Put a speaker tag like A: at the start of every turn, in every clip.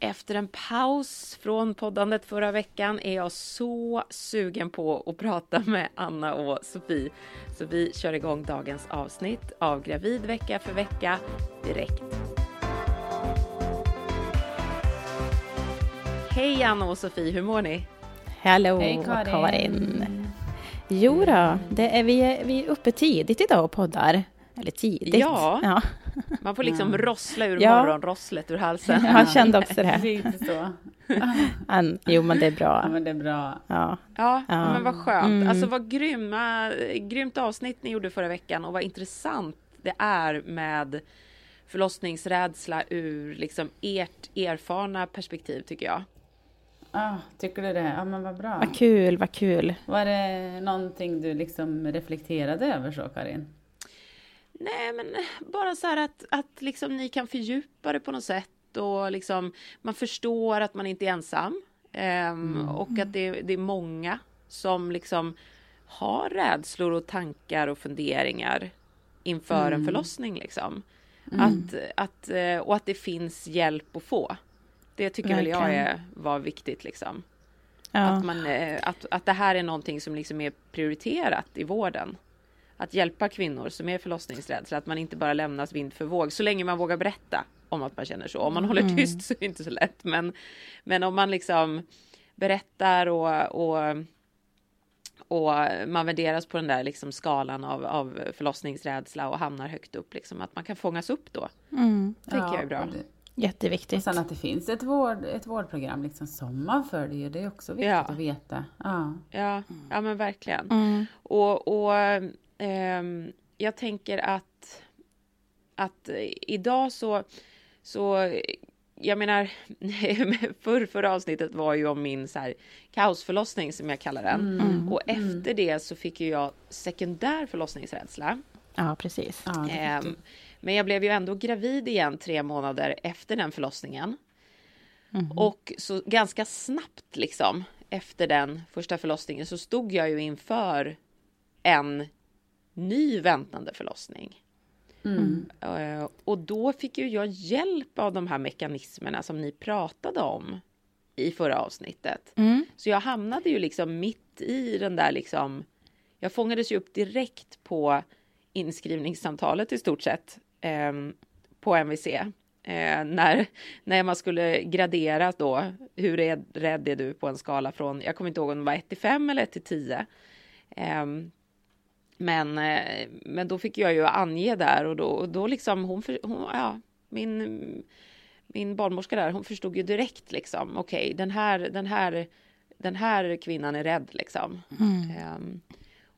A: efter en paus från poddandet förra veckan är jag så sugen på att prata med Anna och Sofie. Så vi kör igång dagens avsnitt av Gravid vecka för vecka direkt. Hej Anna och Sofie, hur mår ni?
B: Hallå Hej Karin. Karin. Jo då, det är, vi, är, vi är uppe tidigt idag och poddar. Eller tidigt.
A: Ja, ja. Man får liksom mm. rossla ur ja. morgonrosslet ur halsen.
B: Jag kände också det. Lite så. An, jo, men det är bra.
C: Ja, men det är bra.
A: Ja, ja, ja. men vad skönt. Mm. Alltså vad grymma, grymt avsnitt ni gjorde förra veckan och vad intressant det är med förlossningsrädsla ur liksom ert erfarna perspektiv tycker jag.
C: Ah, tycker du det? Ja, men vad bra.
B: Vad kul, vad kul.
C: Var det någonting du liksom reflekterade över så, Karin?
A: Nej, men bara så här att, att liksom ni kan fördjupa det på något sätt och liksom man förstår att man inte är ensam. Um, mm. Och att det, det, är många som liksom har rädslor och tankar och funderingar inför mm. en förlossning liksom. Mm. Att, att, eh, och att det finns hjälp att få. Det tycker väl jag är, var viktigt liksom. Ja. Att, man, eh, att, att det här är någonting som liksom är prioriterat i vården att hjälpa kvinnor som är förlossningsrädsla, att man inte bara lämnas vind för våg, så länge man vågar berätta om att man känner så. Om man håller mm. tyst så är det inte så lätt, men, men om man liksom berättar och, och och man värderas på den där liksom skalan av, av förlossningsrädsla och hamnar högt upp, liksom, att man kan fångas upp då. Mm. Det tycker ja, jag är bra. Det,
B: Jätteviktigt.
C: Och sen att det finns ett, vård, ett vårdprogram liksom som man följer, det är också viktigt ja. att veta. Ja,
A: ja, ja men verkligen. Mm. Och, och jag tänker att, att idag så, så jag menar, för, förra avsnittet var ju om min så här, kaosförlossning som jag kallar den. Mm. mm. Och mm. efter det så fick ju jag sekundär förlossningsrädsla.
B: Ja, precis. Ja,
A: eh, men jag blev ju ändå gravid igen tre månader efter den förlossningen. Mm. Och så ganska snabbt liksom efter den första förlossningen så stod jag ju inför en ny väntande förlossning. Mm. Och då fick ju jag hjälp av de här mekanismerna som ni pratade om i förra avsnittet. Mm. Så jag hamnade ju liksom mitt i den där liksom. Jag fångades ju upp direkt på inskrivningssamtalet i stort sett eh, på MVC. Eh, när, när man skulle gradera då, hur rädd är du på en skala från, jag kommer inte ihåg om det var 1 till 5 eller 1 till 10. Eh, men, eh, men då fick jag ju ange där och då, och då liksom hon, hon, ja, min, min barnmorska där, hon förstod ju direkt liksom, okej, okay, den här, den här, den här kvinnan är rädd liksom. Mm. Um,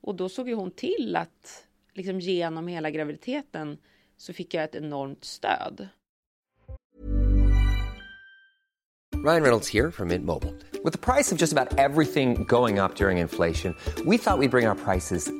A: och då såg ju hon till att liksom genom hela graviditeten så fick jag ett enormt stöd.
D: Ryan Reynolds här från Mint Mobile. Med priset på nästan allt som går upp under inflationen, trodde vi att vi skulle bring våra priser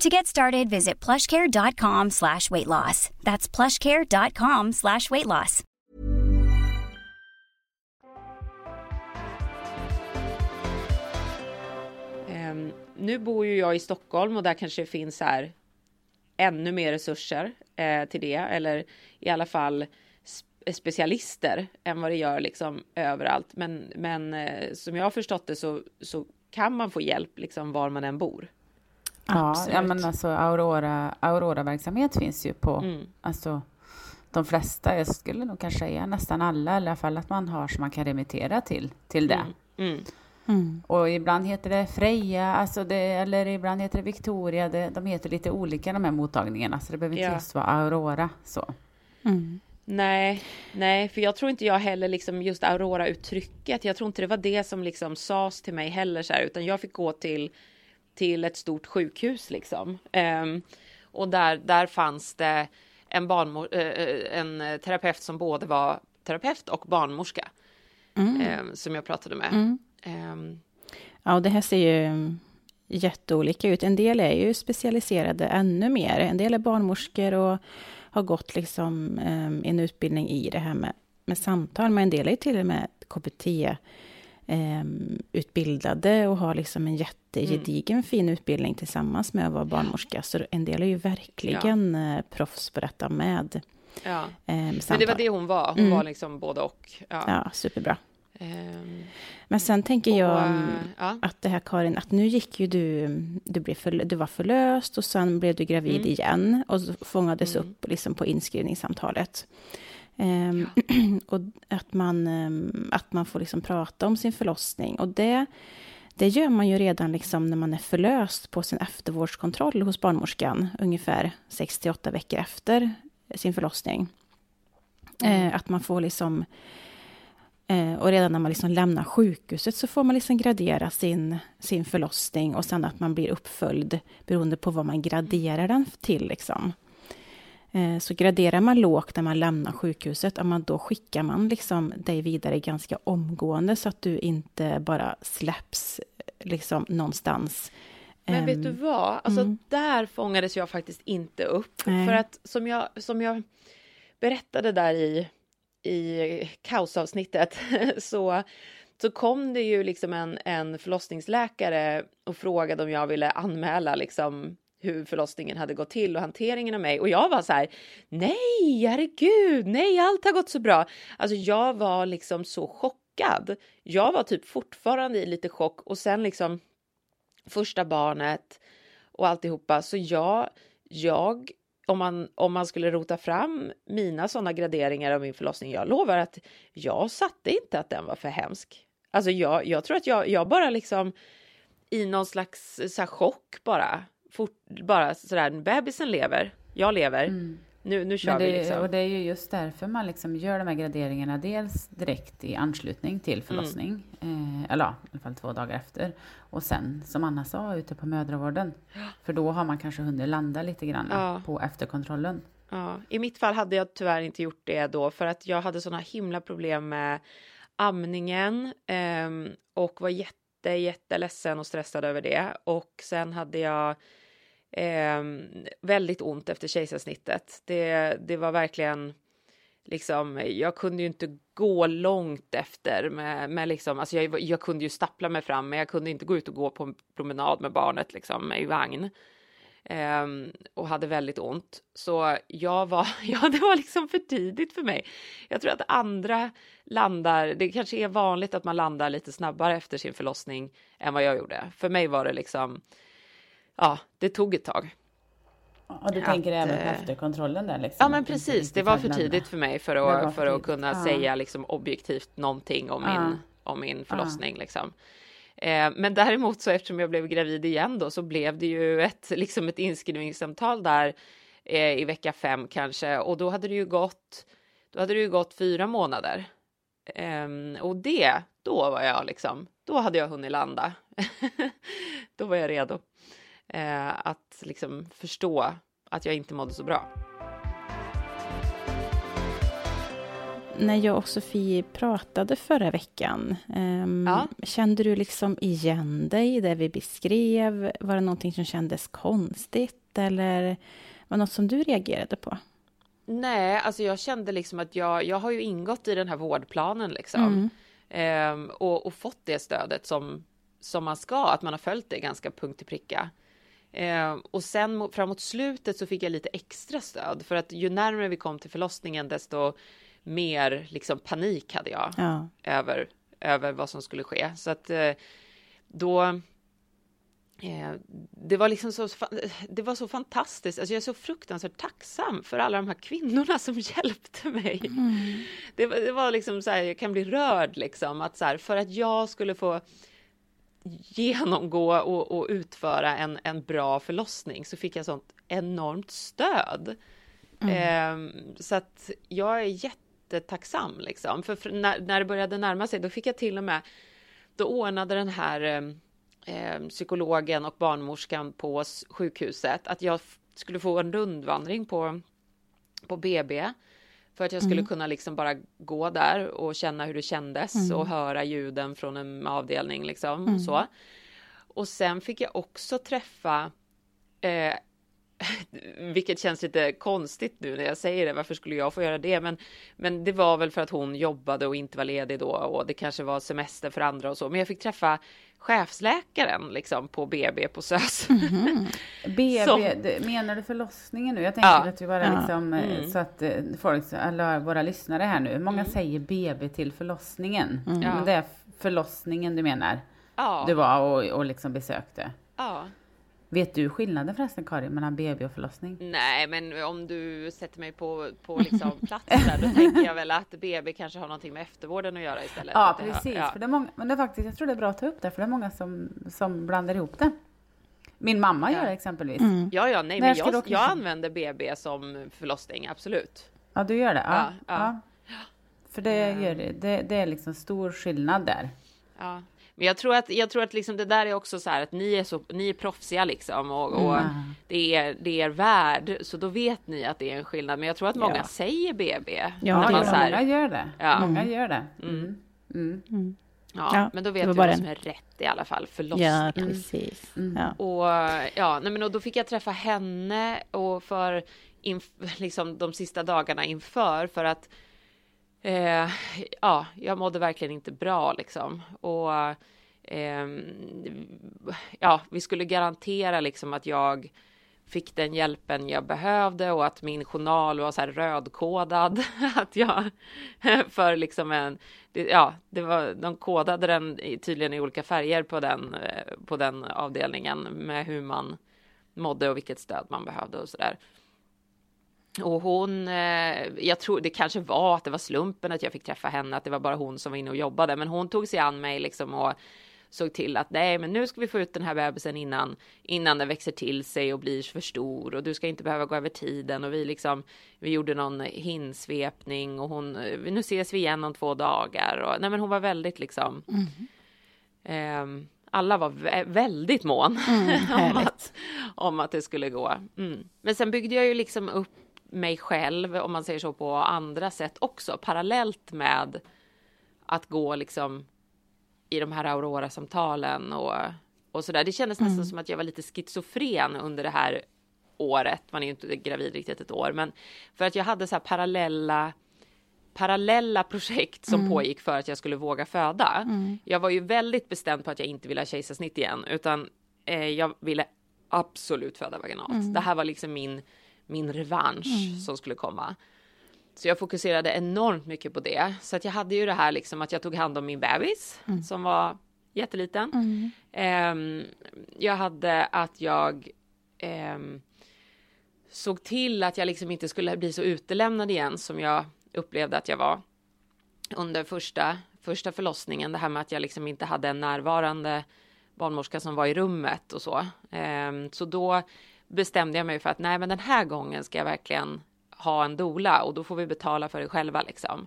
E: To get started, visit plushcare.com slash weight loss. That's plushcare.com slash weight loss.
A: Um, nu bor ju jag i Stockholm och där kanske finns här ännu mer resurser eh, till det, eller i alla fall specialister än vad det gör liksom överallt. Men, men eh, som jag har förstått det så, så kan man få hjälp liksom var man än bor.
C: Ja, ja men alltså Aurora, Aurora-verksamhet finns ju på mm. alltså, de flesta, jag skulle nog kanske säga nästan alla, i alla fall att man har som man kan remittera till, till det. Mm. Mm. Mm. Och ibland heter det Freja, alltså det, eller ibland heter det Victoria. Det, de heter lite olika de här mottagningarna, så det behöver inte ja. just vara Aurora. Så.
A: Mm. Nej, nej, för jag tror inte jag heller liksom just Aurora-uttrycket. Jag tror inte det var det som liksom sades till mig heller så här, utan jag fick gå till till ett stort sjukhus liksom. Um, och där, där fanns det en, barnmor uh, en terapeut som både var terapeut och barnmorska. Mm. Um, som jag pratade med. Mm. Um,
B: ja, och det här ser ju jätteolika ut. En del är ju specialiserade ännu mer. En del är barnmorskor och har gått liksom en utbildning i det här med, med samtal, men en del är till och med KBT utbildade och har liksom en jättegedigen mm. fin utbildning tillsammans med att vara barnmorska. Så en del är ju verkligen ja. Eh, proffs på detta med
A: Ja. Men det var det hon var, hon mm. var liksom både och.
B: Ja, ja superbra. Um, Men sen tänker jag och, uh, ja. att det här Karin, att nu gick ju du, du, blev för, du var förlöst och sen blev du gravid mm. igen och fångades mm. upp liksom på inskrivningssamtalet. Um, och att man, um, att man får liksom prata om sin förlossning. Och det, det gör man ju redan liksom när man är förlöst på sin eftervårdskontroll hos barnmorskan, ungefär 68 veckor efter sin förlossning. Mm. Uh, att man får liksom uh, och redan när man liksom lämnar sjukhuset så får man liksom gradera sin, sin förlossning och sen att man blir uppföljd beroende på vad man graderar den till. Liksom. Eh, så graderar man lågt när man lämnar sjukhuset, då skickar man liksom dig vidare ganska omgående så att du inte bara släpps liksom någonstans.
A: Men vet du ehm, vad, alltså mm. där fångades jag faktiskt inte upp. Nej. För att som jag, som jag berättade där i, i kaosavsnittet så, så kom det ju liksom en, en förlossningsläkare och frågade om jag ville anmäla liksom hur förlossningen hade gått till och hanteringen av mig. Och jag var så här, nej, herregud, nej, allt har gått så bra. Alltså jag var liksom så chockad. Jag var typ fortfarande i lite chock och sen liksom första barnet och alltihopa. Så jag, jag om man, om man skulle rota fram mina sådana graderingar av min förlossning, jag lovar att jag satte inte att den var för hemsk. Alltså jag, jag tror att jag, jag bara liksom i någon slags så chock bara fort, bara sådär, bebisen lever, jag lever, mm. nu, nu kör
C: det,
A: vi liksom.
C: Och det är ju just därför man liksom gör de här graderingarna, dels direkt i anslutning till mm. förlossning, mm. eh, eller ja, i alla fall två dagar efter, och sen som Anna sa, ute på mödravården. För då har man kanske hunnit landa lite grann ja. på efterkontrollen.
A: Ja, i mitt fall hade jag tyvärr inte gjort det då, för att jag hade sådana himla problem med amningen eh, och var jätte, jätteledsen och stressad över det. Och sen hade jag Eh, väldigt ont efter kejsarsnittet. Det, det var verkligen liksom, jag kunde ju inte gå långt efter med, med liksom, alltså jag, jag kunde ju stappla mig fram, men jag kunde inte gå ut och gå på en promenad med barnet liksom i vagn. Eh, och hade väldigt ont. Så jag var, ja det var liksom för tidigt för mig. Jag tror att andra landar, det kanske är vanligt att man landar lite snabbare efter sin förlossning än vad jag gjorde. För mig var det liksom, ja, det tog ett tag.
C: Och du att, tänker även på eh, efterkontrollen där? Liksom,
A: ja, men precis. Det var för tidigt för mig för att, för att kunna ja. säga liksom objektivt någonting om, ja. min, om min förlossning. Ja. Liksom. Eh, men däremot så eftersom jag blev gravid igen då så blev det ju ett, liksom ett inskrivningssamtal där eh, i vecka fem kanske och då hade det ju gått, då hade det ju gått fyra månader. Eh, och det, då var jag liksom, då hade jag hunnit landa. då var jag redo eh, att liksom förstå att jag inte mådde så bra.
B: När jag och Sofie pratade förra veckan, um, ja. kände du liksom igen dig i det vi beskrev? Var det någonting som kändes konstigt eller var det något som du reagerade på?
A: Nej, alltså jag kände liksom att jag, jag har ju ingått i den här vårdplanen liksom. Mm. Um, och, och, fått det stödet som, som man ska, att man har följt det ganska punkt till pricka. Eh, och sen framåt slutet så fick jag lite extra stöd för att ju närmare vi kom till förlossningen desto mer liksom panik hade jag ja. över, över vad som skulle ske. Så att eh, då eh, det var liksom så, det var så fantastiskt. Alltså jag är så fruktansvärt tacksam för alla de här kvinnorna som hjälpte mig. Mm. Det, det, var liksom så här, jag kan bli rörd liksom att så här, för att jag skulle få genomgå och, och utföra en, en bra förlossning så fick jag sånt enormt stöd. Mm. Eh, så att jag är jättetacksam liksom. För, för när, när det började närma sig, då fick jag till och med, då ordnade den här eh, psykologen och barnmorskan på sjukhuset att jag skulle få en rundvandring på, på BB. För att jag skulle mm. kunna liksom bara gå där och känna hur det kändes mm. och höra ljuden från en avdelning liksom. Mm. Så. Och sen fick jag också träffa eh, vilket känns lite konstigt nu när jag säger det. Varför skulle jag få göra det? Men, men det var väl för att hon jobbade och inte var ledig då och det kanske var semester för andra och så. Men jag fick träffa chefsläkaren liksom på BB på SÖS. Mm -hmm.
C: BB, Som... menar du förlossningen nu? Jag tänker ja. att vi bara liksom, eh, mm. så att eh, folk, alla våra lyssnare här nu, många mm. säger BB till förlossningen. Mm. Men det är förlossningen du menar? Ja. Du var och, och liksom besökte?
A: Ja.
C: Vet du skillnaden förresten Karin mellan BB och förlossning?
A: Nej, men om du sätter mig på, på liksom plats där, då tänker jag väl att BB kanske har någonting med eftervården att göra istället.
C: Ja, precis. ja. För det är många, men det är faktiskt, jag tror det är bra att ta upp det, för det är många som, som blandar ihop det. Min mamma ja. gör det exempelvis.
A: Mm. Ja, ja, nej, men jag, jag använder BB som förlossning, absolut.
C: Ja, du gör det? Ja. ja, ja. För det, gör det, det är liksom stor skillnad där.
A: Ja. Men jag tror att, jag tror att liksom det där är också så här att ni är, så, ni är proffsiga liksom och, och mm. det, är, det är värd. Så då vet ni att det är en skillnad. Men jag tror att många ja. säger BB.
C: Ja, det här, många gör det. Ja. Många gör det. Mm.
A: Mm. mm. mm. Ja, ja, men då vet vi vad som är rätt i alla fall. Förlossningen.
B: Ja, precis.
A: Mm. Ja. Och, ja, nej, men, och då fick jag träffa henne och för inf, liksom, de sista dagarna inför för att eh, ja, jag mådde verkligen inte bra liksom. Och eh, ja, vi skulle garantera liksom att jag fick den hjälpen jag behövde och att min journal var så här rödkodad. Att jag för liksom en, ja, det var, de kodade den tydligen i olika färger på den, eh, på den avdelningen med hur man mådde och vilket stöd man behövde och så där. Och hon, eh, jag tror det kanske var att det var slumpen att jag fick träffa henne, att det var bara hon som var inne och jobbade, men hon tog sig an mig liksom och såg till att nej, men nu ska vi få ut den här bebisen innan, innan den växer till sig och blir för stor och du ska inte behöva gå över tiden och vi liksom, vi gjorde någon hinsvepning och hon, nu ses vi igen om två dagar och nej, men hon var väldigt liksom, mm. eh, alla var väldigt mån mm, om, att, om att det skulle gå. Mm. Men sen byggde jag ju liksom upp mig själv, om man säger så, på andra sätt också, parallellt med att gå liksom i de här Aurora-samtalen och, och sådär. Det kändes mm. nästan som att jag var lite schizofren under det här året. Man är ju inte gravid riktigt ett år, men för att jag hade så här parallella parallella projekt som mm. pågick för att jag skulle våga föda. Mm. Jag var ju väldigt bestämd på att jag inte ville ha kejsarsnitt igen, utan eh, jag ville absolut föda vaginalt. Mm. Det här var liksom min min revansch mm. som skulle komma. Så jag fokuserade enormt mycket på det. Så att jag hade ju det här liksom att jag tog hand om min bebis mm. som var jätteliten. Um, jag hade att jag um, såg till att jag liksom inte skulle bli så utelämnad igen som jag upplevde att jag var under första, första förlossningen. Det här med att jag liksom inte hade en närvarande barnmorska som var i rummet och så. Um, så då bestämde jag mig för att nej, men den här gången ska jag verkligen ha en dola och då får vi betala för det själva liksom.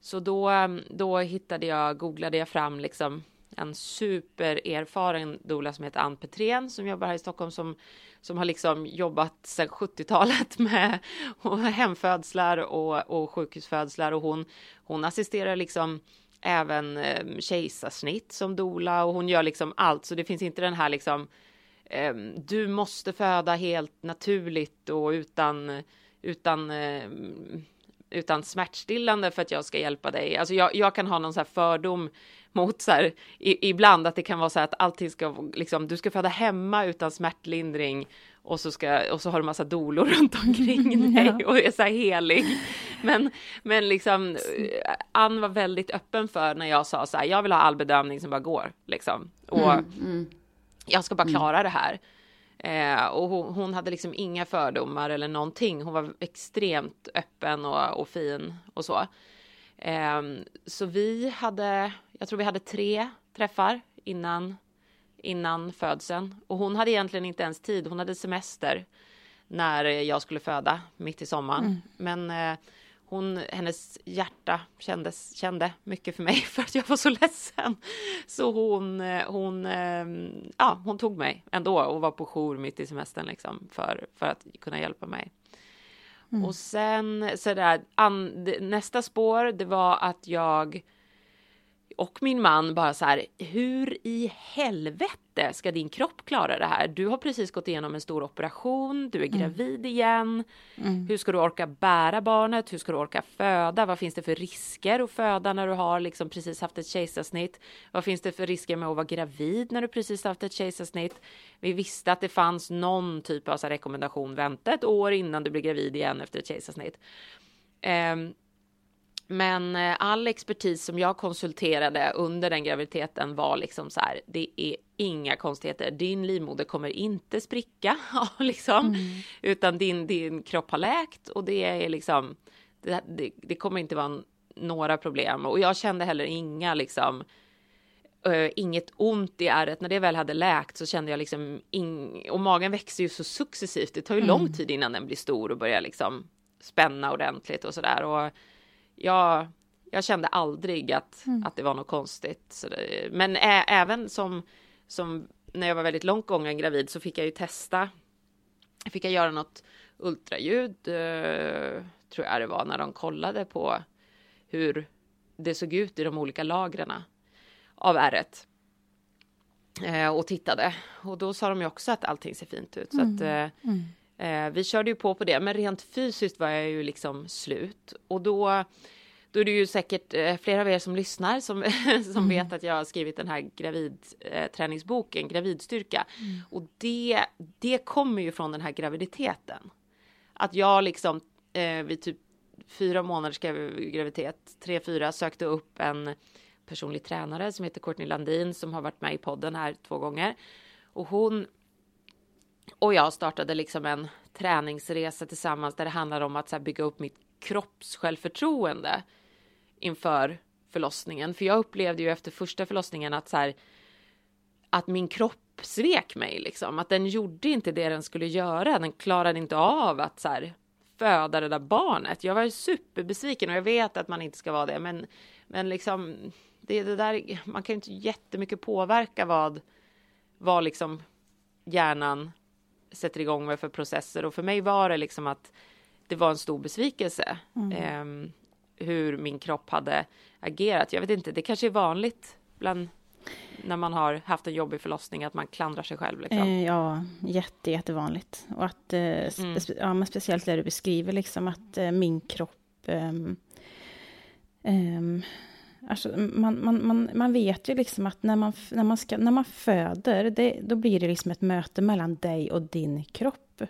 A: Så då, mm, då hittade jag, googlade jag fram liksom en supererfaren dola som heter Ann Petrén som jobbar här i Stockholm som, som har liksom jobbat sedan 70-talet med hemfödslar och, och sjukhusfödslar och hon, hon assisterar liksom även eh, kejsarsnitt som dola och hon gör liksom allt så det finns inte den här liksom Ehm, du måste föda helt naturligt och utan, utan, ehm, utan smärtstillande för att jag ska hjälpa dig. Alltså jag, jag kan ha någon så här fördom mot så här, i, ibland att det kan vara så här att allting ska, liksom, du ska föda hemma utan smärtlindring och så, ska, och så har du massa dolor runt omkring dig och är så här helig. Men, men liksom, Ann var väldigt öppen för när jag sa så här, jag vill ha all bedömning som bara går. Liksom. Och, mm, mm jag ska bara mm. klara mm. det här. Eh, och hon, hon, hade liksom inga fördomar eller någonting. Hon var extremt öppen och, och fin och så. Eh, så vi hade, jag tror vi hade tre träffar innan, innan födseln. Och hon hade egentligen inte ens tid, hon hade semester när jag skulle föda mitt i sommaren. Mm. Men eh, hon, hennes hjärta kändes, kände mycket för mig för att jag var så ledsen. Så hon, eh, hon, ehm, ja, hon tog mig ändå och var på jour mitt i semestern liksom för, för att kunna hjälpa mig. Mm. Och sen så där, an, nästa spår, det var att jag och min man bara så här, hur i helvete ska din kropp klara det här? Du har precis gått igenom en stor operation, du är mm. gravid igen. Mm. Hur ska du orka bära barnet? Hur ska du orka föda? Vad finns det för risker att föda när du har liksom precis haft ett kejsarsnitt? Vad finns det för risker med att vara gravid när du precis haft ett kejsarsnitt? Vi visste att det fanns någon typ av så rekommendation, vänta ett år innan du blir gravid igen efter ett kejsarsnitt. Um, men eh, all expertis som jag konsulterade under den graviditeten var liksom så här. Det är inga konstigheter. Din livmoder kommer inte spricka liksom, mm. utan din, din kropp har läkt och det är liksom. Det, det, det kommer inte vara några problem och jag kände heller inga liksom. Uh, inget ont i ärret. När det väl hade läkt så kände jag liksom ing... och magen växer ju så successivt. Det tar ju mm. lång tid innan den blir stor och börjar liksom spänna ordentligt och så där och jag, jag kände aldrig att, mm. att det var något konstigt. Det, men ä, även som, som när jag var väldigt långt gången gravid så fick jag ju testa. Fick jag göra något ultraljud, eh, tror jag det var, när de kollade på hur det såg ut i de olika lagren av ärret. Eh, och tittade. Och då sa de ju också att allting ser fint ut. Så mm. att, eh, mm. Eh, vi körde ju på på det, men rent fysiskt var jag ju liksom slut. Och då, då är det ju säkert eh, flera av er som lyssnar som, som mm. vet att jag har skrivit den här gravidträningsboken, eh, Gravidstyrka. Mm. Och det, det kommer ju från den här graviditeten. Att jag liksom eh, vid typ fyra månaders graviditet, tre, fyra, sökte upp en personlig tränare som heter Courtney Landin som har varit med i podden här två gånger. Och hon och jag startade liksom en träningsresa tillsammans där det handlade om att så bygga upp mitt kroppssjälvförtroende inför förlossningen. För jag upplevde ju efter första förlossningen att så här, att min kropp svek mig liksom. Att den gjorde inte det den skulle göra. Den klarade inte av att så här, föda det där barnet. Jag var superbesviken och jag vet att man inte ska vara det. Men, men liksom, det, det där, man kan ju inte jättemycket påverka vad, vad liksom hjärnan sätter igång med för processer och för mig var det liksom att det var en stor besvikelse mm. eh, hur min kropp hade agerat. Jag vet inte, det kanske är vanligt bland när man har haft en jobbig förlossning att man klandrar sig själv? Liksom.
B: Eh, ja, jätte, jättevanligt. Och att, eh, mm. ja, men speciellt det du beskriver, liksom att eh, min kropp ehm, ehm, Alltså, man, man, man, man vet ju liksom att när man, när man, ska, när man föder, det, då blir det liksom ett möte mellan dig och din kropp.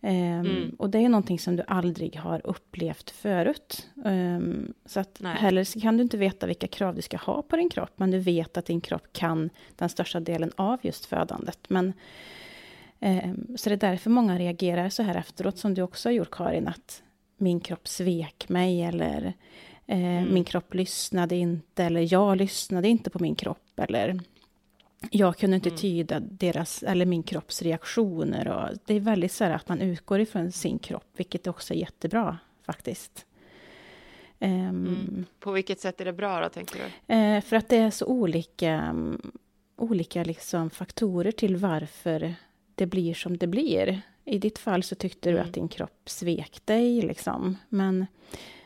B: Um, mm. Och det är någonting som du aldrig har upplevt förut. Um, så att Nej. heller kan du inte veta vilka krav du ska ha på din kropp, men du vet att din kropp kan den största delen av just födandet. Men, um, så det är därför många reagerar så här efteråt, som du också har gjort Karin, att min kropp svek mig eller mm. Min kropp lyssnade inte, eller jag lyssnade inte på min kropp, eller jag kunde inte mm. tyda deras, eller min kropps reaktioner. Och det är väldigt så här att man utgår ifrån sin kropp, vilket också är jättebra faktiskt.
A: Um, mm. På vilket sätt är det bra då, tänker du?
B: Uh, för att det är så olika, olika liksom faktorer till varför det blir som det blir. I ditt fall så tyckte du att mm. din kropp svek dig, liksom. Men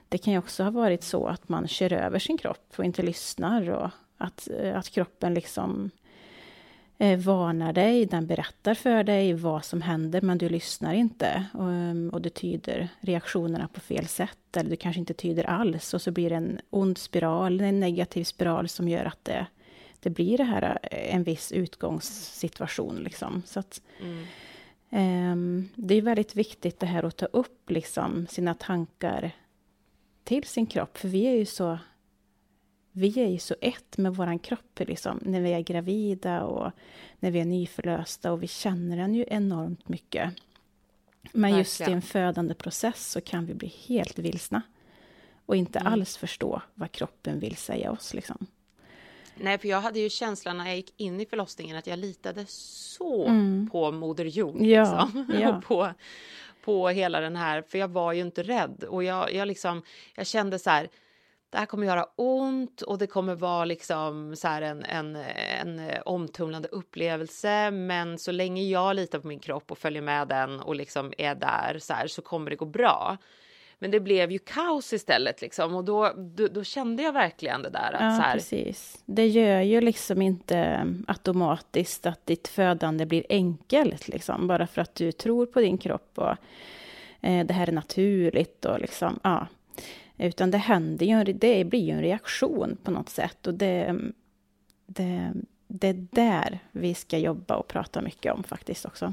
B: det kan ju också ha varit så att man kör över sin kropp och inte lyssnar och att, eh, att kroppen liksom eh, varnar dig, den berättar för dig vad som händer, men du lyssnar inte. Och, ehm, och du tyder reaktionerna på fel sätt, eller du kanske inte tyder alls, och så blir det en ond spiral, en negativ spiral som gör att det, det blir det här, eh, en viss utgångssituation. Liksom. Så att, mm. um, det är väldigt viktigt det här att ta upp liksom, sina tankar till sin kropp. För vi är ju så, vi är ju så ett med vår kropp liksom, när vi är gravida och när vi är nyförlösta och vi känner den ju enormt mycket. Men Verkligen. just i en födande process så kan vi bli helt vilsna och inte mm. alls förstå vad kroppen vill säga oss. Liksom.
A: Nej, för jag hade ju känslan när jag gick in i förlossningen att jag litade så mm. på Moder Jord. Ja, liksom. ja. på, på hela den här, för jag var ju inte rädd och jag, jag liksom, jag kände så här, det här kommer göra ont och det kommer vara liksom så här en, en, en eh, omtumlande upplevelse. Men så länge jag litar på min kropp och följer med den och liksom är där så här så kommer det gå bra. Men det blev ju kaos istället liksom och då, då, då kände jag verkligen det där. Att
B: ja,
A: så här...
B: precis. Det gör ju liksom inte automatiskt att ditt födande blir enkelt liksom bara för att du tror på din kropp och eh, det här är naturligt och liksom ja. Utan det händer ju, det blir ju en reaktion på något sätt och det, det, det är där vi ska jobba och prata mycket om faktiskt också.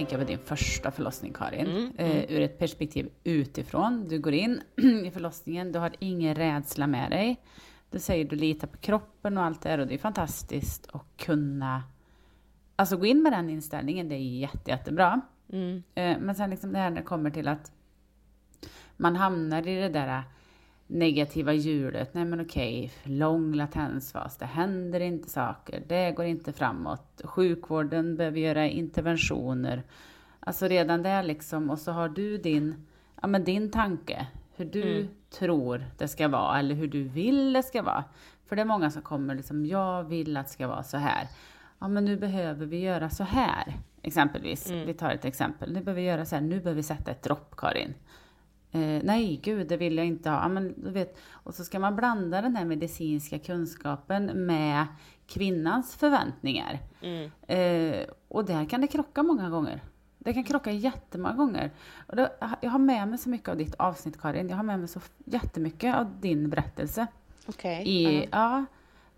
C: Tänker jag på din första förlossning, Karin. Mm, mm. Uh, ur ett perspektiv utifrån. Du går in i förlossningen, du har ingen rädsla med dig. Du säger du litar på kroppen och allt det där och det är fantastiskt att kunna Alltså gå in med den inställningen, det är jätte, jättebra. Mm. Eh, men sen liksom det här när det kommer till att man hamnar i det där negativa hjulet. Nej men okej, lång latensfas, det händer inte saker, det går inte framåt. Sjukvården behöver göra interventioner. Alltså redan där liksom, och så har du din, ja men din tanke hur du mm. tror det ska vara eller hur du vill det ska vara. För det är många som kommer liksom, jag vill att det ska vara så här. Ja, men nu behöver vi göra så här. Exempelvis, mm. vi tar ett exempel. Nu behöver vi göra så här, nu behöver vi sätta ett dropp, Karin. Eh, nej, gud, det vill jag inte ha. Ja, men, du vet, och så ska man blanda den här medicinska kunskapen med kvinnans förväntningar. Mm. Eh, och där kan det krocka många gånger. Det kan krocka jättemånga gånger. Och då, jag har med mig så mycket av ditt avsnitt, Karin. Jag har med mig så jättemycket av din berättelse.
A: Okej. Okay. -huh.
C: Ja,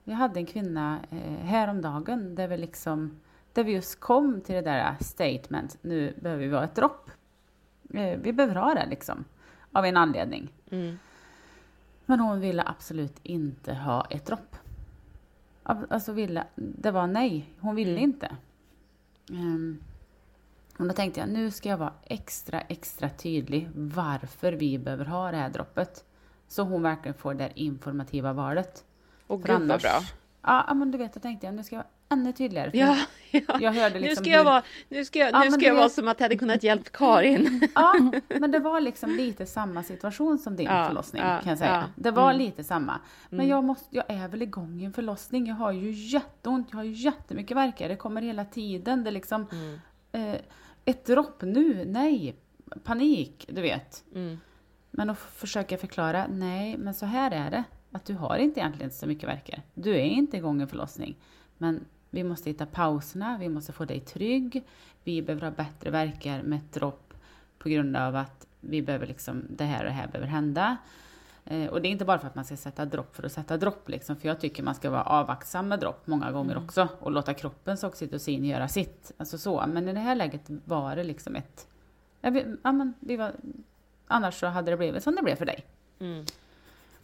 C: vi hade en kvinna eh, häromdagen där vi liksom, där vi just kom till det där statement, nu behöver vi ha ett dropp. Eh, vi behöver ha det liksom, av en anledning. Mm. Men hon ville absolut inte ha ett dropp. Alltså ville, det var nej, hon ville mm. inte. Um, och då tänkte jag, nu ska jag vara extra, extra tydlig varför vi behöver ha det här droppet. Så hon verkligen får det informativa valet.
A: Och gud vad bra.
C: Ja, men du vet, jag tänkte jag, nu ska jag vara ännu tydligare.
A: Ja, ja.
C: Jag hörde liksom
A: nu ska jag hur... vara, nu ska jag, ja, nu ska jag vara som att jag hade kunnat hjälpa Karin.
C: Ja, men det var liksom lite samma situation som din ja, förlossning, kan jag säga. Det var mm. lite samma. Men mm. jag, måste, jag är väl igång i en förlossning. Jag har ju jätteont, jag har ju jättemycket värkar. Det kommer hela tiden. Det liksom... Mm. Eh, ett dropp nu, nej, panik, du vet. Mm. Men att försöka förklara, nej, men så här är det. Att du har inte egentligen så mycket verkar. Du är inte igång en förlossning. Men vi måste hitta pauserna, vi måste få dig trygg. Vi behöver ha bättre verkar med dropp på grund av att vi behöver liksom, det här och det här behöver hända. Eh, och det är inte bara för att man ska sätta dropp för att sätta dropp, liksom, för jag tycker man ska vara avvaktsam med dropp många gånger mm. också och låta kroppens oxytocin göra sitt. Alltså så. Men i det här läget var det liksom ett... Ja, men, vi var, annars så hade det blivit som det blev för dig. Mm.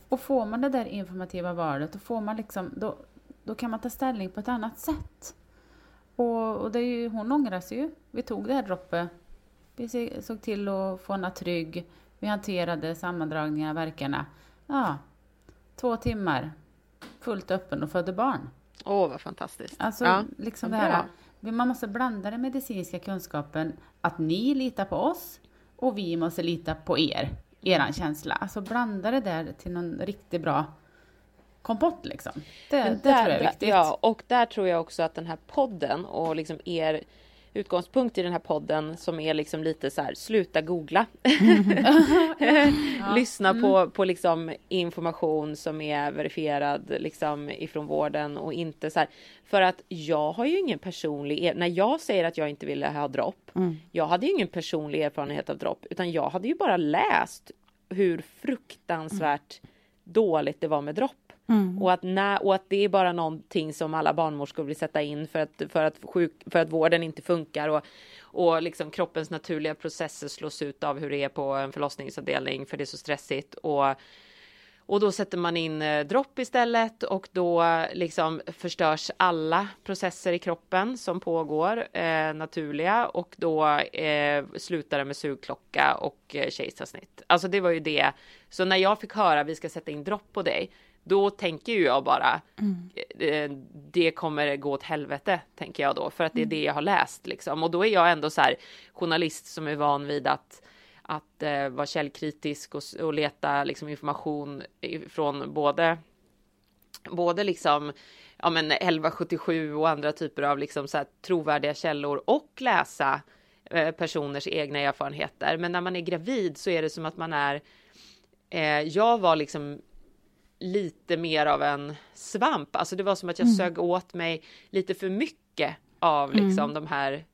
C: Och får man det där informativa valet, då, får man liksom, då, då kan man ta ställning på ett annat sätt. Och, och det är ju, hon ångrar sig ju. Vi tog det här droppet. Vi såg till att få henne trygg. Vi hanterade sammandragningarna, verkarna. Ja, två timmar, fullt öppen och födde barn.
A: Åh, oh, vad fantastiskt.
C: Alltså, ja, liksom det här, man måste blanda den medicinska kunskapen, att ni litar på oss och vi måste lita på er, eran känsla. Alltså blanda det där till någon riktigt bra kompott liksom. Det, det där, tror jag är viktigt.
A: Ja, och där tror jag också att den här podden och liksom er utgångspunkt i den här podden som är liksom lite så här, sluta googla. Lyssna på, mm. på liksom information som är verifierad liksom ifrån vården och inte så här. För att jag har ju ingen personlig, när jag säger att jag inte ville ha dropp, mm. jag hade ju ingen personlig erfarenhet av dropp, utan jag hade ju bara läst hur fruktansvärt mm. dåligt det var med dropp. Mm. Och, att när, och att det är bara någonting som alla barnmorskor vill sätta in för att, för att, sjuk, för att vården inte funkar och, och liksom kroppens naturliga processer slås ut av hur det är på en förlossningsavdelning för det är så stressigt. Och, och då sätter man in eh, dropp istället och då liksom förstörs alla processer i kroppen som pågår eh, naturliga och då eh, slutar det med sugklocka och eh, kejsarsnitt. Alltså det var ju det. Så när jag fick höra vi ska sätta in dropp på dig då tänker ju jag bara mm. Eh, det kommer gå åt helvete, tänker jag då, för att det är mm. det jag har läst liksom. Och då är jag ändå så här journalist som är van vid att att eh, vara källkritisk och, och leta liksom information från både både liksom ja men 1177 och andra typer av liksom så här trovärdiga källor och läsa eh, personers egna erfarenheter. Men när man är gravid så är det som att man är eh, jag var liksom lite mer av en svamp. Alltså det var som att jag mm. sög åt mig lite för mycket av liksom mm. de här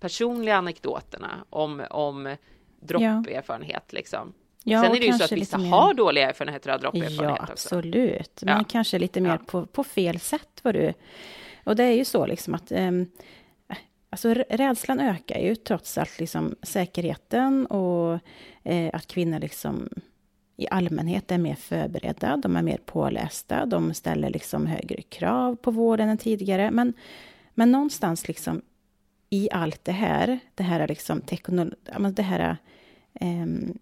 A: personliga anekdoterna om, om dropperfarenhet ja. liksom. Ja, Sen är det ju så att vissa mer... har dåliga erfarenheter av dropperfarenhet
B: ja, absolut. också. Men ja. kanske lite mer på, på fel sätt var du. Och det är ju så liksom att um, Alltså rädslan ökar ju trots allt liksom säkerheten och eh, att kvinnor liksom i allmänhet är mer förberedda, de är mer pålästa, de ställer liksom högre krav på vården än tidigare. Men, men någonstans liksom i allt det här, det här är liksom teknologi, det här um,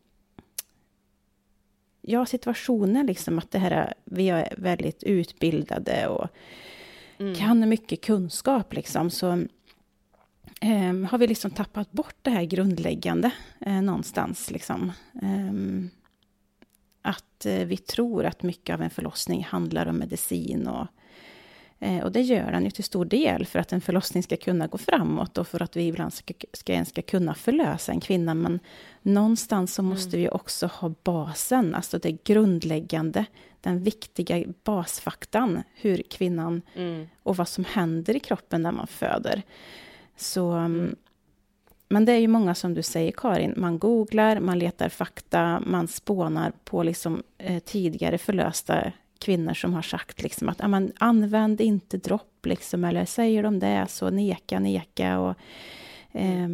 B: ja, situationen liksom att det här, vi är väldigt utbildade och mm. kan mycket kunskap liksom, så um, har vi liksom tappat bort det här grundläggande uh, någonstans liksom. Um, att eh, vi tror att mycket av en förlossning handlar om medicin och, eh, och det gör den ju till stor del för att en förlossning ska kunna gå framåt och för att vi ibland ska, ska, ska kunna förlösa en kvinna. Men någonstans så måste mm. vi också ha basen, alltså det grundläggande, den viktiga basfaktan, hur kvinnan mm. och vad som händer i kroppen när man föder. Så mm. Men det är ju många som du säger, Karin, man googlar, man letar fakta, man spånar på liksom, eh, tidigare förlösta kvinnor som har sagt liksom att man använd inte dropp, liksom, eller säger de det så neka, neka. Och, eh,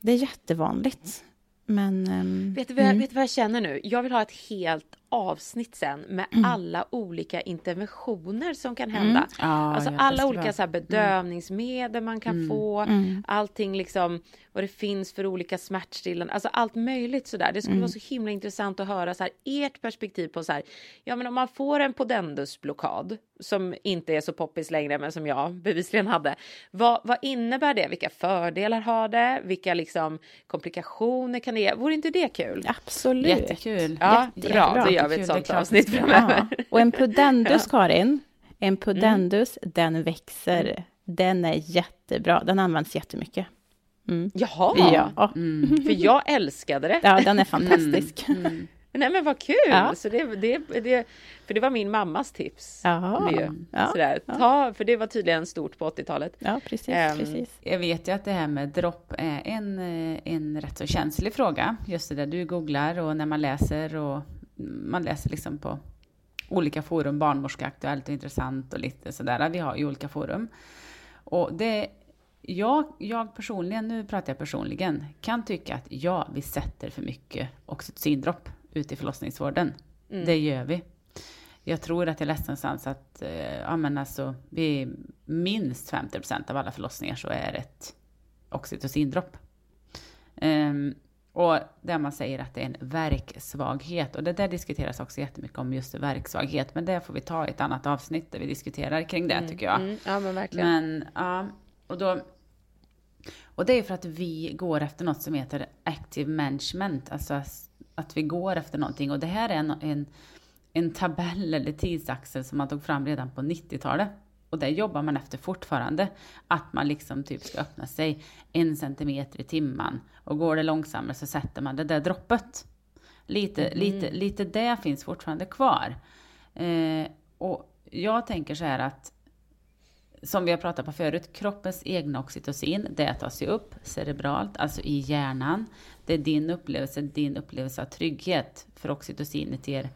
B: det är jättevanligt. Men,
A: um, vet, du jag, mm. vet du vad jag känner nu? Jag vill ha ett helt avsnitt sen med mm. alla olika interventioner som kan hända. Mm. Ah, alltså alla olika så här, mm. bedövningsmedel man kan mm. få, mm. allting liksom vad det finns för olika smärtstillande, alltså allt möjligt sådär. Det skulle vara så himla intressant att höra så här, ert perspektiv på så här, ja men om man får en podendusblockad som inte är så poppis längre men som jag bevisligen hade. Vad, vad innebär det? Vilka fördelar har det? Vilka liksom komplikationer kan det ge? Vore inte det kul?
B: Absolut.
C: Jättekul.
A: Ja, Jättebra. bra. Gör vi ett sånt avsnitt framöver.
B: Ja. Och en pudendus, Karin, en pudendus, mm. den växer. Mm. Den är jättebra. Den används jättemycket.
A: Mm. Jaha! Ja. Mm. För jag älskade det.
B: Ja, den är fantastisk. Mm.
A: mm. Nej men vad kul! Ja. Så det, det, det, för det var min mammas tips.
B: Jaha.
A: Ja. Sådär. Ta, för det var tydligen stort på 80-talet.
B: Ja, precis, um, precis.
C: Jag vet ju att det här med dropp är en, en rätt så känslig fråga. Just det där du googlar och när man läser och man läser liksom på olika forum, Barnmorska, Aktuellt och Intressant och lite sådär. Vi har ju olika forum. Och det, jag, jag personligen, nu pratar jag personligen, kan tycka att ja, vi sätter för mycket oxytocindropp ute i förlossningsvården. Mm. Det gör vi. Jag tror att jag läste någonstans att eh, ja, men alltså, vid minst 50% av alla förlossningar så är det ett oxytocindropp. Um, Och där man säger att det är en verksvaghet. Och det där diskuteras också jättemycket om just verksvaghet. Men det får vi ta i ett annat avsnitt där vi diskuterar kring det mm, tycker jag. Mm,
A: ja men verkligen.
C: Men ja, och då... Och det är för att vi går efter något som heter active management. Alltså att vi går efter någonting. Och det här är en, en, en tabell eller tidsaxel som man tog fram redan på 90-talet. Och det jobbar man efter fortfarande. Att man liksom typ ska öppna sig en centimeter i timmen. Och går det långsammare så sätter man det där droppet. Lite, mm. lite, lite det finns fortfarande kvar. Eh, och jag tänker så här att som vi har pratat på förut, kroppens egna oxytocin, det tas ju upp cerebralt, alltså i hjärnan. Det är din upplevelse, din upplevelse av trygghet. För oxytocinet ger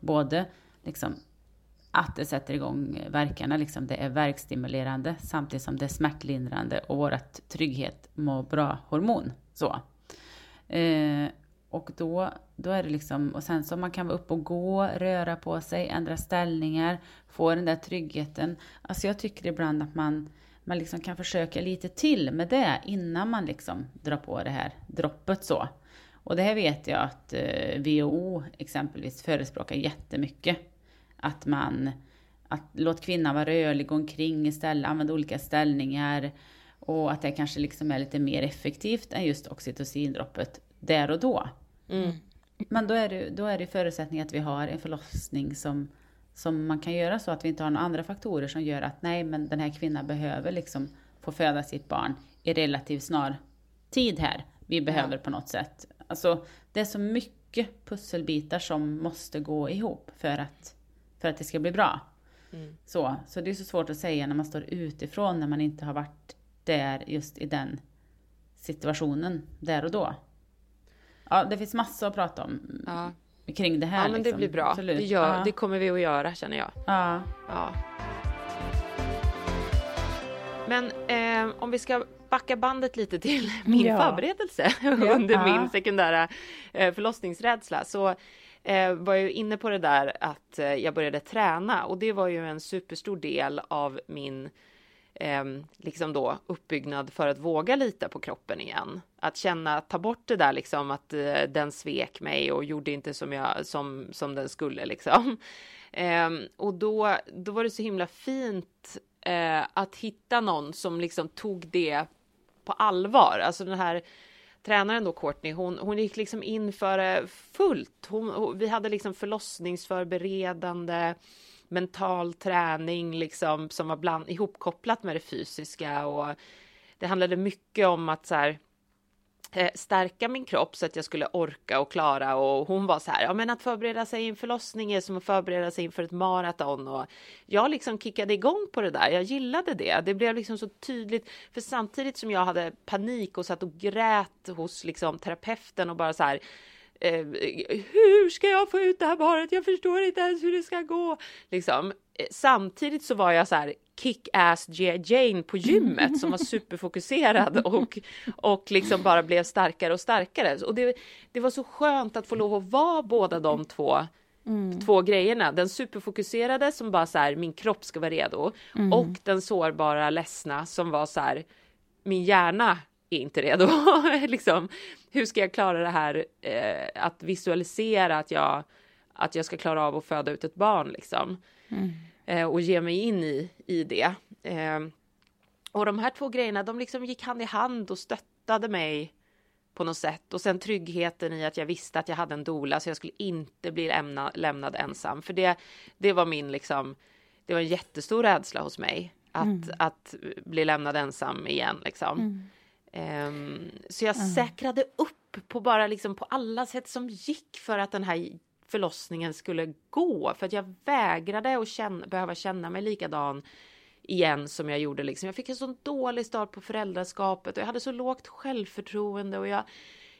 C: både liksom att det sätter igång verkarna. Liksom. Det är verkstimulerande samtidigt som det är smärtlindrande och vårt trygghet må bra-hormon. Så. Eh, och då, då är det liksom, och sen så man kan vara upp och gå, röra på sig, ändra ställningar, få den där tryggheten. Alltså jag tycker ibland att man, man liksom kan försöka lite till med det innan man liksom drar på det här droppet så. Och det här vet jag att eh, WHO exempelvis förespråkar jättemycket att man att låt kvinnan vara rörlig, gå omkring istället, använda olika ställningar och att det kanske liksom är lite mer effektivt än just oxytocindroppet där och då. Mm. Men då är, det, då är det förutsättning att vi har en förlossning som, som man kan göra så att vi inte har några andra faktorer som gör att nej, men den här kvinnan behöver liksom få föda sitt barn i relativt snar tid här. Vi behöver ja. på något sätt. Alltså, det är så mycket pusselbitar som måste gå ihop för att för att det ska bli bra. Mm. Så, så det är så svårt att säga när man står utifrån, när man inte har varit där just i den situationen, där och då. Ja, det finns massor att prata om ja. kring det här.
A: Ja, men liksom. det blir bra. Det, gör, ja. det kommer vi att göra, känner jag.
C: Ja.
A: ja. Men eh, om vi ska backa bandet lite till min ja. förberedelse under min sekundära eh, förlossningsrädsla. Så eh, var jag inne på det där att eh, jag började träna och det var ju en superstor del av min eh, liksom då uppbyggnad för att våga lita på kroppen igen. Att känna, ta bort det där liksom att eh, den svek mig och gjorde inte som jag som som den skulle liksom. Eh, och då, då var det så himla fint eh, att hitta någon som liksom tog det på allvar. Alltså den här tränaren då Courtney, hon, hon gick liksom in för det fullt. Hon, vi hade liksom förlossningsförberedande mental träning liksom som var bland, ihopkopplat med det fysiska och det handlade mycket om att så här, Eh, stärka min kropp så att jag skulle orka och klara och hon var så här, ja men att förbereda sig inför förlossning är som att förbereda sig inför ett maraton och jag liksom kickade igång på det där. Jag gillade det. Det blev liksom så tydligt för samtidigt som jag hade panik och satt och grät hos liksom terapeuten och bara så här eh, hur ska jag få ut det här barnet? Jag förstår inte ens hur det ska gå. Liksom. Samtidigt så var jag så här kick-ass. Jane på gymmet som var superfokuserad och, och liksom bara blev starkare och starkare. Och det, det var så skönt att få lov att vara båda de två Mm. två grejerna. Den superfokuserade som bara så här, min kropp ska vara redo. Mm. Och den sårbara, ledsna som var så här, min hjärna är inte redo. liksom, hur ska jag klara det här eh, att visualisera att jag, att jag ska klara av att föda ut ett barn liksom. Mm. Eh, och ge mig in i, i det. Eh, och de här två grejerna, de liksom gick hand i hand och stöttade mig på något sätt. Och sen tryggheten i att jag visste att jag hade en dola så jag skulle inte bli lämna, lämnad ensam. För det, det var min liksom, det var en jättestor rädsla hos mig. Att, mm. att bli lämnad ensam igen liksom. Mm. Um, så jag mm. säkrade upp på bara liksom på alla sätt som gick för att den här förlossningen skulle gå. För att jag vägrade att känna, behöva känna mig likadan igen som jag gjorde. Liksom. Jag fick en så dålig start på föräldraskapet och jag hade så lågt självförtroende och jag,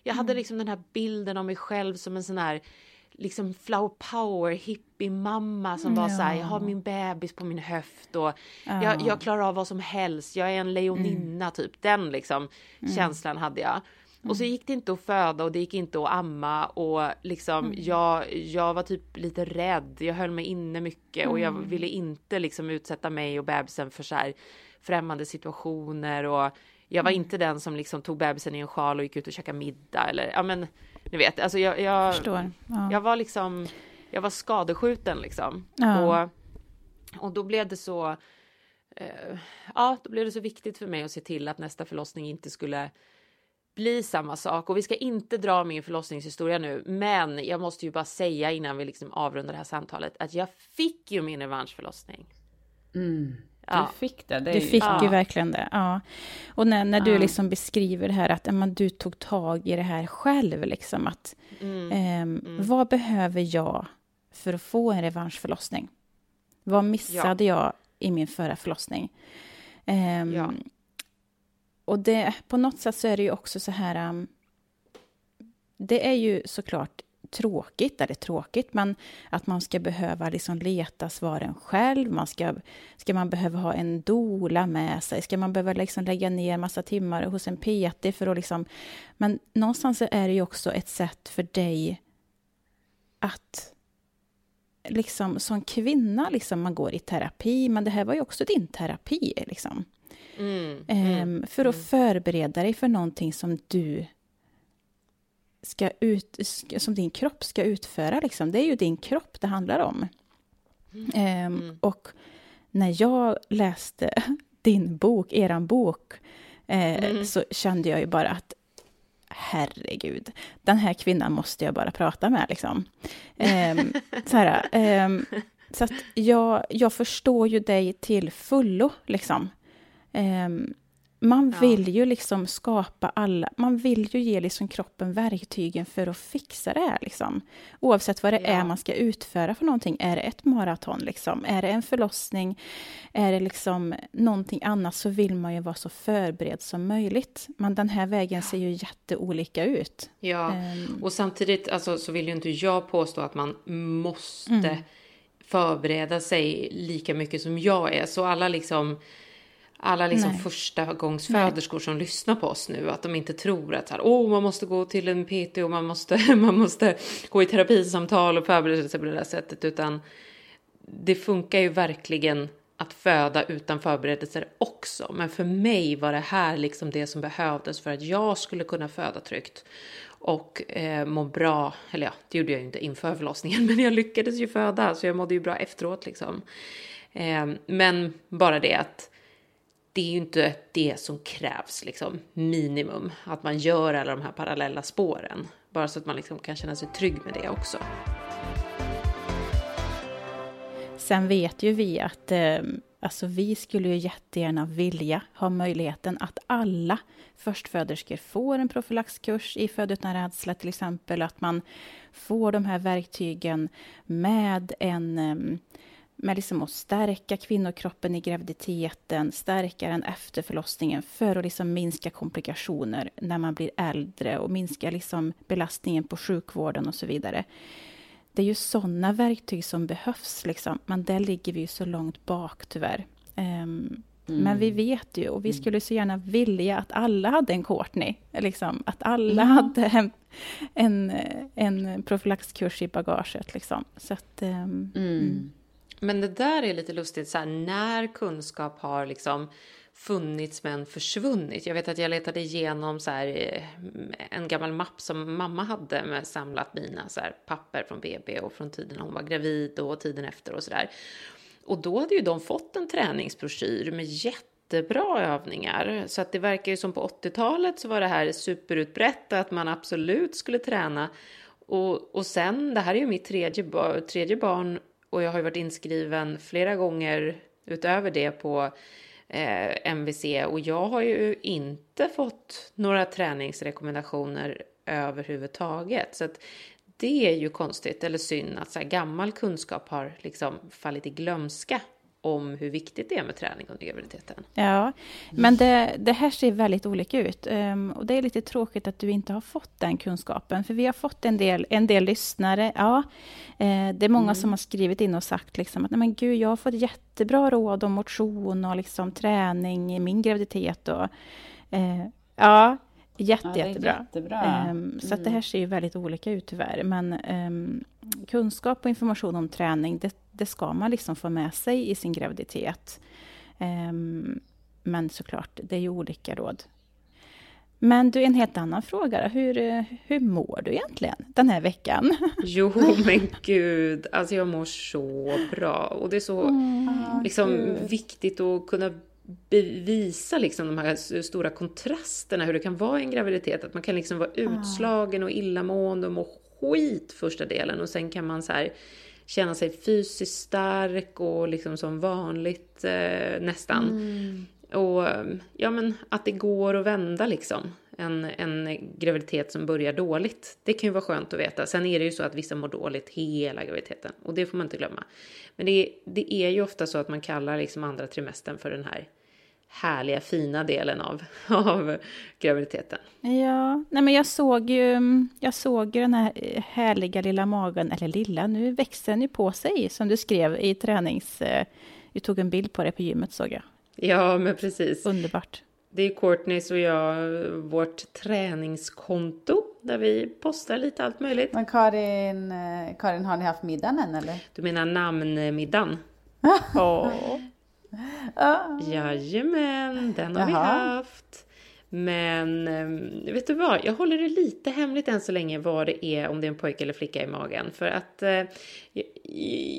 A: jag hade mm. liksom den här bilden av mig själv som en sån här liksom flower power hippie mamma som var ja. så här, jag har min bebis på min höft och ja. jag, jag, klarar av vad som helst, jag är en leoninna mm. typ, den liksom mm. känslan hade jag. Och så mm. gick det inte att föda och det gick inte att amma och liksom mm. jag, jag var typ lite rädd. Jag höll mig inne mycket och jag mm. ville inte liksom utsätta mig och bebisen för så här främmande situationer och jag var mm. inte den som liksom tog bebisen i en sjal och gick ut och käkade middag eller ja men ni vet, alltså jag, jag,
B: Förstår. Ja.
A: jag var liksom, jag var skadeskjuten liksom. Ja. Och, och då blev det så, eh, ja, då blev det så viktigt för mig att se till att nästa förlossning inte skulle bli samma sak och vi ska inte dra min förlossningshistoria nu, men jag måste ju bara säga innan vi liksom avrundar det här samtalet att jag fick ju min revanschförlossning.
C: Mm. Du fick det. det
B: du fick ju, ju verkligen det. Ja. Och när, när du liksom beskriver det här att man, du tog tag i det här själv, liksom att mm. Eh, mm. vad behöver jag för att få en revanschförlossning? Vad missade ja. jag i min förra förlossning? Eh, ja. Och det, på något sätt så är det ju också så här... Um, det är ju såklart tråkigt, eller tråkigt, men att man ska behöva liksom leta svaren själv. Man ska, ska man behöva ha en dola med sig? Ska man behöva liksom lägga ner massa timmar hos en PT för att liksom... Men någonstans är det ju också ett sätt för dig att liksom som kvinna, liksom, man går i terapi, men det här var ju också din terapi. Liksom. Mm, mm, för att mm. förbereda dig för någonting som du ska ut, som din kropp ska utföra. Liksom. Det är ju din kropp det handlar om. Um, och när jag läste din bok, eran bok, eh, så kände jag ju bara att herregud, den här kvinnan måste jag bara prata med. Liksom. Um, så här, um, så att jag, jag förstår ju dig till fullo. Liksom. Um, man ja. vill ju liksom skapa alla, man vill ju ge liksom kroppen verktygen för att fixa det här. Liksom. Oavsett vad det ja. är man ska utföra för någonting. Är det ett maraton, liksom? är det en förlossning, är det liksom någonting annat så vill man ju vara så förberedd som möjligt. Men den här vägen ser ju jätteolika ut.
A: Ja, um, och samtidigt alltså, så vill ju inte jag påstå att man måste mm. förbereda sig lika mycket som jag är. Så alla liksom alla liksom första gångs föderskor som lyssnar på oss nu, att de inte tror att så här, oh, man måste gå till en PT och man måste, man måste gå i terapisamtal och förbereda sig på det där sättet, utan det funkar ju verkligen att föda utan förberedelser också. Men för mig var det här liksom det som behövdes för att jag skulle kunna föda tryggt och eh, må bra. Eller ja, det gjorde jag ju inte inför förlossningen, men jag lyckades ju föda så jag mådde ju bra efteråt liksom. Eh, men bara det att det är ju inte det som krävs, liksom minimum, att man gör alla de här parallella spåren. Bara så att man liksom kan känna sig trygg med det också.
B: Sen vet ju vi att eh, alltså vi skulle ju jättegärna vilja ha möjligheten att alla förstföderskor får en profylaxkurs i Föd utan rädsla till exempel, att man får de här verktygen med en eh, med liksom att stärka kvinnokroppen i graviditeten, stärka den efter förlossningen för att liksom minska komplikationer när man blir äldre och minska liksom belastningen på sjukvården och så vidare. Det är ju sådana verktyg som behövs, liksom. men där ligger vi ju så långt bak tyvärr. Um, mm. Men vi vet ju, och vi mm. skulle så gärna vilja att alla hade en Courtney. Liksom, att alla mm. hade en, en, en profylaxkurs i bagaget. Liksom. Så att, um,
A: mm. Men det där är lite lustigt, så här, när kunskap har liksom funnits men försvunnit. Jag vet att jag letade igenom så här, eh, en gammal mapp som mamma hade med samlat mina så här, papper från BB och från tiden hon var gravid och tiden efter och sådär. Och då hade ju de fått en träningsbroschyr med jättebra övningar. Så att det verkar ju som på 80-talet så var det här superutbrett att man absolut skulle träna. Och, och sen, det här är ju mitt tredje, tredje barn och jag har ju varit inskriven flera gånger utöver det på eh, MVC och jag har ju inte fått några träningsrekommendationer överhuvudtaget. Så att det är ju konstigt eller synd att så här gammal kunskap har liksom fallit i glömska om hur viktigt det är med träning under graviditeten.
B: Ja, men det, det här ser väldigt olika ut. Um, och det är lite tråkigt att du inte har fått den kunskapen, för vi har fått en del, en del lyssnare. Ja, uh, det är många mm. som har skrivit in och sagt liksom att Nej, men gud, jag har fått jättebra råd om motion och liksom träning i min graviditet. Och, uh, ja, Jätte, ja, jättebra. jättebra. Um, så att det här ser ju väldigt olika ut tyvärr. Men um, kunskap och information om träning, det, det, ska man liksom få med sig i sin graviditet. Um, Men såklart, det är ju olika råd. Men du, en helt annan fråga. Hur, hur mår du egentligen den här veckan?
A: Jo, men gud. Alltså jag mår så bra. Och det är så mm, liksom, viktigt att kunna bevisa liksom de här stora kontrasterna, hur det kan vara i en graviditet. Att man kan liksom vara utslagen och illamående och må skit första delen och sen kan man så här känna sig fysiskt stark och liksom som vanligt eh, nästan. Mm. Och ja men att det går att vända liksom. En, en graviditet som börjar dåligt. Det kan ju vara skönt att veta. Sen är det ju så att vissa mår dåligt hela graviditeten. Och det får man inte glömma. Men det, det är ju ofta så att man kallar liksom andra trimestern för den här härliga fina delen av, av graviditeten.
B: Ja, nej men jag såg ju, jag såg ju den här härliga lilla magen, eller lilla, nu växer den ju på sig som du skrev i tränings... Eh, du tog en bild på det på gymmet såg jag.
A: Ja, men precis.
B: Underbart.
A: Det är Courtneys och jag, vårt träningskonto där vi postar lite allt möjligt.
C: Men Karin, eh, Karin har ni haft middagen än eller?
A: Du menar namnmiddagen? Ja. Oh. Jajamän, den har Jaha. vi haft. Men ehm, vet du vad, jag håller det lite hemligt än så länge vad det är, om det är en pojke eller flicka i magen. För att eh,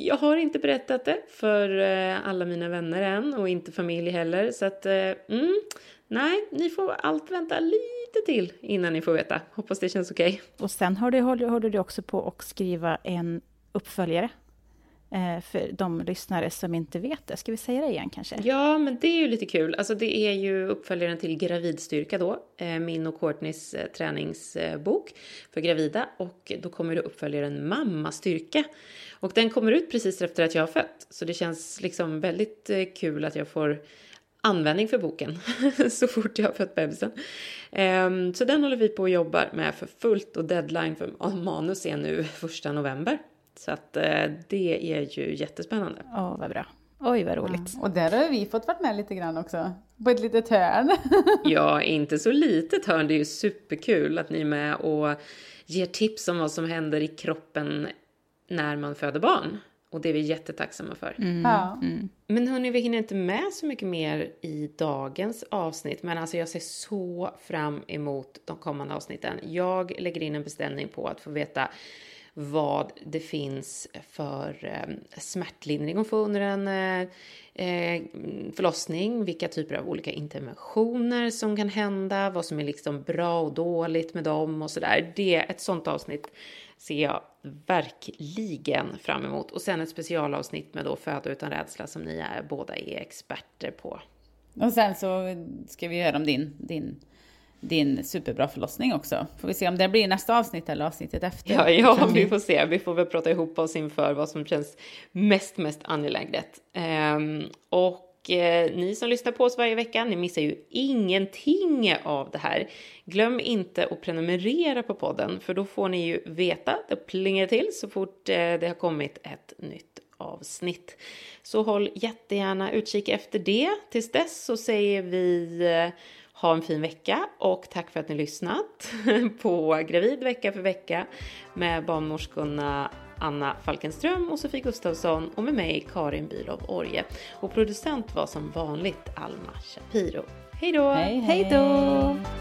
A: jag har inte berättat det för eh, alla mina vänner än och inte familj heller. Så att, eh, mm, nej, ni får allt vänta lite till innan ni får veta. Hoppas det känns okej. Okay.
B: Och sen har du, håller, håller du också på att skriva en uppföljare Eh, för de lyssnare som inte vet det. Ska vi säga det igen kanske?
A: Ja, men det är ju lite kul. Alltså det är ju uppföljaren till Gravidstyrka då, eh, min och Courtneys eh, träningsbok för gravida. Och då kommer det uppföljaren Mammastyrka. Och den kommer ut precis efter att jag har fött. Så det känns liksom väldigt kul att jag får användning för boken så fort jag har fött bebisen. Ehm, så den håller vi på och jobbar med för fullt och deadline för manus är nu första november. Så att eh, det är ju jättespännande.
B: Ja, vad bra. Oj, vad roligt.
C: Ja, och där har vi fått vara med lite grann också. På ett litet hörn.
A: ja, inte så litet hörn. Det är ju superkul att ni är med och ger tips om vad som händer i kroppen när man föder barn. Och det är vi jättetacksamma för.
B: Mm. Ja. Mm.
A: Men hörni, vi hinner inte med så mycket mer i dagens avsnitt. Men alltså jag ser så fram emot de kommande avsnitten. Jag lägger in en beställning på att få veta vad det finns för eh, smärtlindring att få under en eh, eh, förlossning, vilka typer av olika interventioner som kan hända, vad som är liksom bra och dåligt med dem och sådär. Det, ett sånt avsnitt ser jag verkligen fram emot. Och sen ett specialavsnitt med då Föda utan rädsla som ni är, båda är experter på.
C: Och sen så ska vi höra om din, din din superbra förlossning också. Får vi se om det blir nästa avsnitt eller avsnittet efter.
A: Ja, ja vi får se. Vi får väl prata ihop oss inför vad som känns mest, mest angeläget. Um, och eh, ni som lyssnar på oss varje vecka, ni missar ju ingenting av det här. Glöm inte att prenumerera på podden, för då får ni ju veta, det plingar till så fort eh, det har kommit ett nytt avsnitt. Så håll jättegärna utkik efter det. Tills dess så säger vi eh, ha en fin vecka och tack för att ni lyssnat på Gravid vecka för vecka med barnmorskorna Anna Falkenström och Sofie Gustafsson och med mig Karin Bylov Orje. Och producent var som vanligt Alma Shapiro. Hej då!
B: Hej då!